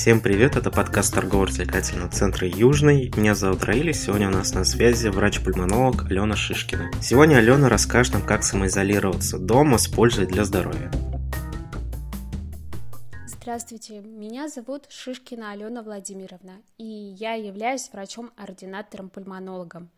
Всем привет, это подкаст торгово-развлекательного центра Южный. Меня зовут Раиля, сегодня у нас на связи врач-пульмонолог Алена Шишкина. Сегодня Алена расскажет нам, как самоизолироваться дома с пользой для здоровья. Здравствуйте, меня зовут Шишкина Алена Владимировна, и я являюсь врачом-ординатором-пульмонологом.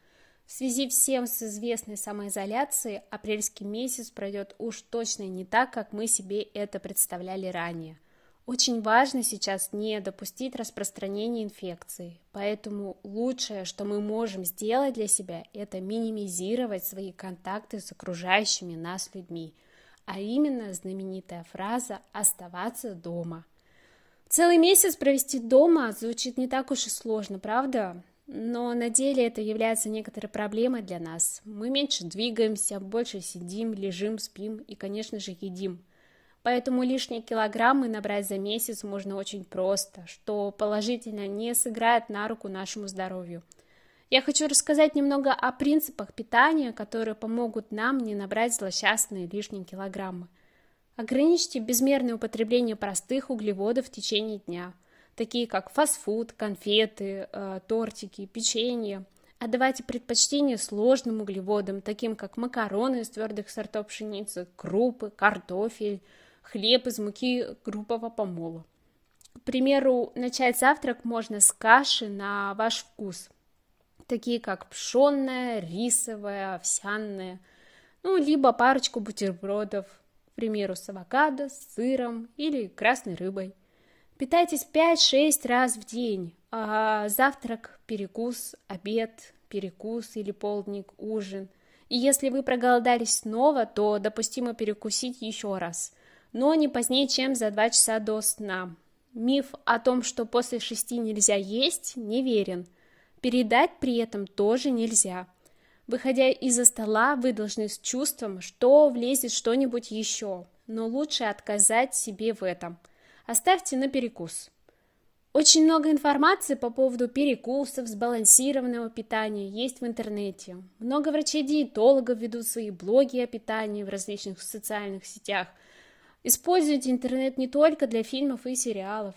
В связи всем с известной самоизоляцией, апрельский месяц пройдет уж точно не так, как мы себе это представляли ранее. Очень важно сейчас не допустить распространения инфекции, поэтому лучшее, что мы можем сделать для себя, это минимизировать свои контакты с окружающими нас людьми – а именно знаменитая фраза «оставаться дома». Целый месяц провести дома звучит не так уж и сложно, правда? Но на деле это является некоторой проблемой для нас. Мы меньше двигаемся, больше сидим, лежим, спим и, конечно же, едим. Поэтому лишние килограммы набрать за месяц можно очень просто, что положительно не сыграет на руку нашему здоровью – я хочу рассказать немного о принципах питания, которые помогут нам не набрать злосчастные лишние килограммы. Ограничьте безмерное употребление простых углеводов в течение дня, такие как фастфуд, конфеты, э, тортики, печенье. Отдавайте предпочтение сложным углеводам, таким как макароны из твердых сортов пшеницы, крупы, картофель, хлеб из муки группового помола. К примеру, начать завтрак можно с каши на ваш вкус – такие как пшенная, рисовая, овсяная, ну, либо парочку бутербродов, к примеру, с авокадо, с сыром или красной рыбой. Питайтесь 5-6 раз в день, а завтрак, перекус, обед, перекус или полдник, ужин. И если вы проголодались снова, то допустимо перекусить еще раз, но не позднее, чем за 2 часа до сна. Миф о том, что после шести нельзя есть, неверен – Передать при этом тоже нельзя. Выходя из-за стола, вы должны с чувством, что влезет что-нибудь еще, но лучше отказать себе в этом. Оставьте на перекус. Очень много информации по поводу перекусов, сбалансированного питания есть в интернете. Много врачей-диетологов ведут свои блоги о питании в различных социальных сетях. Используйте интернет не только для фильмов и сериалов.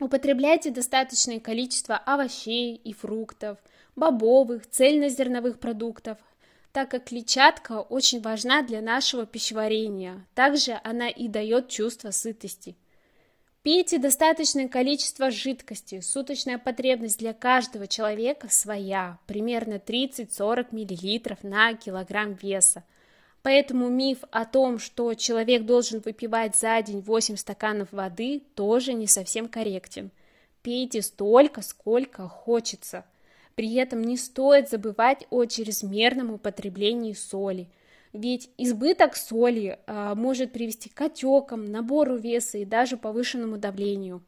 Употребляйте достаточное количество овощей и фруктов, бобовых, цельнозерновых продуктов, так как клетчатка очень важна для нашего пищеварения. Также она и дает чувство сытости. Пейте достаточное количество жидкости. Суточная потребность для каждого человека своя, примерно 30-40 мл на килограмм веса. Поэтому миф о том, что человек должен выпивать за день 8 стаканов воды, тоже не совсем корректен. Пейте столько, сколько хочется. При этом не стоит забывать о чрезмерном употреблении соли. Ведь избыток соли а, может привести к отекам, набору веса и даже повышенному давлению.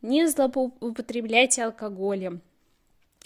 Не злоупотребляйте алкоголем.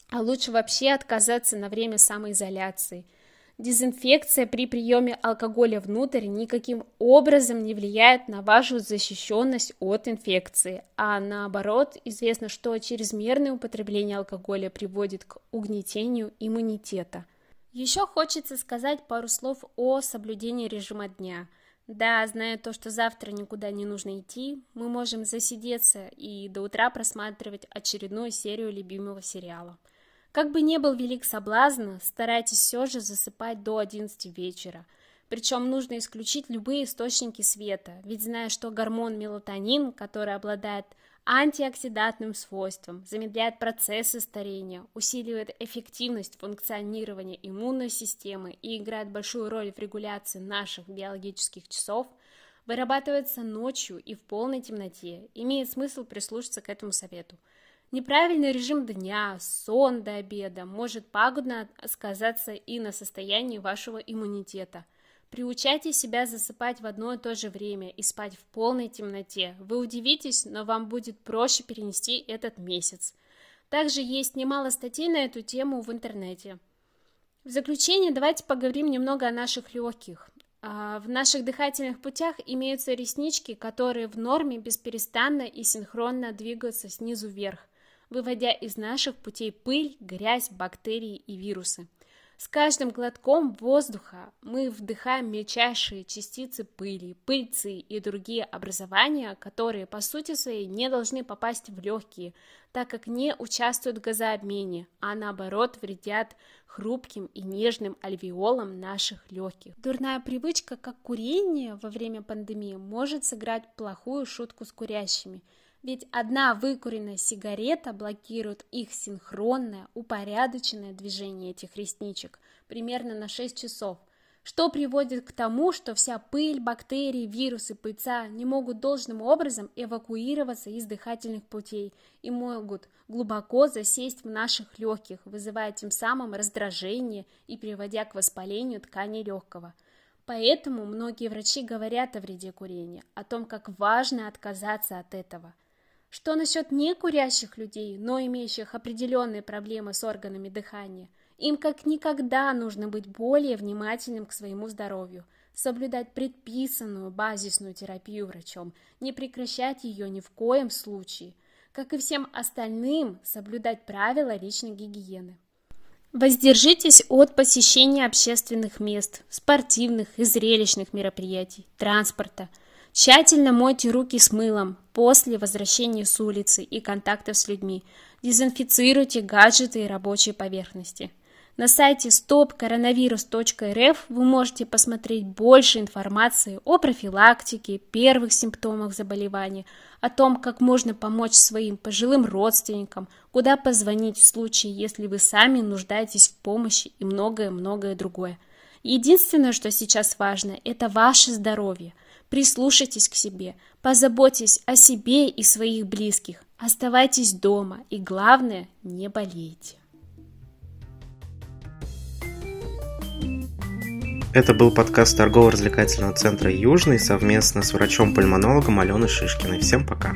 А лучше вообще отказаться на время самоизоляции – Дезинфекция при приеме алкоголя внутрь никаким образом не влияет на вашу защищенность от инфекции, а наоборот, известно, что чрезмерное употребление алкоголя приводит к угнетению иммунитета. Еще хочется сказать пару слов о соблюдении режима дня. Да, зная то, что завтра никуда не нужно идти, мы можем засидеться и до утра просматривать очередную серию любимого сериала – как бы не был велик соблазн, старайтесь все же засыпать до 11 вечера. Причем нужно исключить любые источники света, ведь зная, что гормон мелатонин, который обладает антиоксидантным свойством, замедляет процессы старения, усиливает эффективность функционирования иммунной системы и играет большую роль в регуляции наших биологических часов, вырабатывается ночью и в полной темноте, имеет смысл прислушаться к этому совету – Неправильный режим дня, сон до обеда может пагубно сказаться и на состоянии вашего иммунитета. Приучайте себя засыпать в одно и то же время и спать в полной темноте. Вы удивитесь, но вам будет проще перенести этот месяц. Также есть немало статей на эту тему в интернете. В заключение давайте поговорим немного о наших легких. А, в наших дыхательных путях имеются реснички, которые в норме бесперестанно и синхронно двигаются снизу вверх выводя из наших путей пыль, грязь, бактерии и вирусы. С каждым глотком воздуха мы вдыхаем мельчайшие частицы пыли, пыльцы и другие образования, которые по сути своей не должны попасть в легкие, так как не участвуют в газообмене, а наоборот вредят хрупким и нежным альвеолам наших легких. Дурная привычка, как курение во время пандемии, может сыграть плохую шутку с курящими – ведь одна выкуренная сигарета блокирует их синхронное, упорядоченное движение этих ресничек примерно на 6 часов, что приводит к тому, что вся пыль, бактерии, вирусы, пыльца не могут должным образом эвакуироваться из дыхательных путей и могут глубоко засесть в наших легких, вызывая тем самым раздражение и приводя к воспалению тканей легкого. Поэтому многие врачи говорят о вреде курения, о том, как важно отказаться от этого – что насчет некурящих людей, но имеющих определенные проблемы с органами дыхания? Им как никогда нужно быть более внимательным к своему здоровью, соблюдать предписанную базисную терапию врачом, не прекращать ее ни в коем случае, как и всем остальным соблюдать правила личной гигиены. Воздержитесь от посещения общественных мест, спортивных и зрелищных мероприятий, транспорта – Тщательно мойте руки с мылом после возвращения с улицы и контактов с людьми. Дезинфицируйте гаджеты и рабочие поверхности. На сайте stopcoronavirus.rf вы можете посмотреть больше информации о профилактике, первых симптомах заболевания, о том, как можно помочь своим пожилым родственникам, куда позвонить в случае, если вы сами нуждаетесь в помощи и многое-многое другое. Единственное, что сейчас важно, это ваше здоровье – Прислушайтесь к себе, позаботьтесь о себе и своих близких, оставайтесь дома и, главное, не болейте. Это был подкаст торгово-развлекательного центра «Южный» совместно с врачом-пульмонологом Аленой Шишкиной. Всем пока!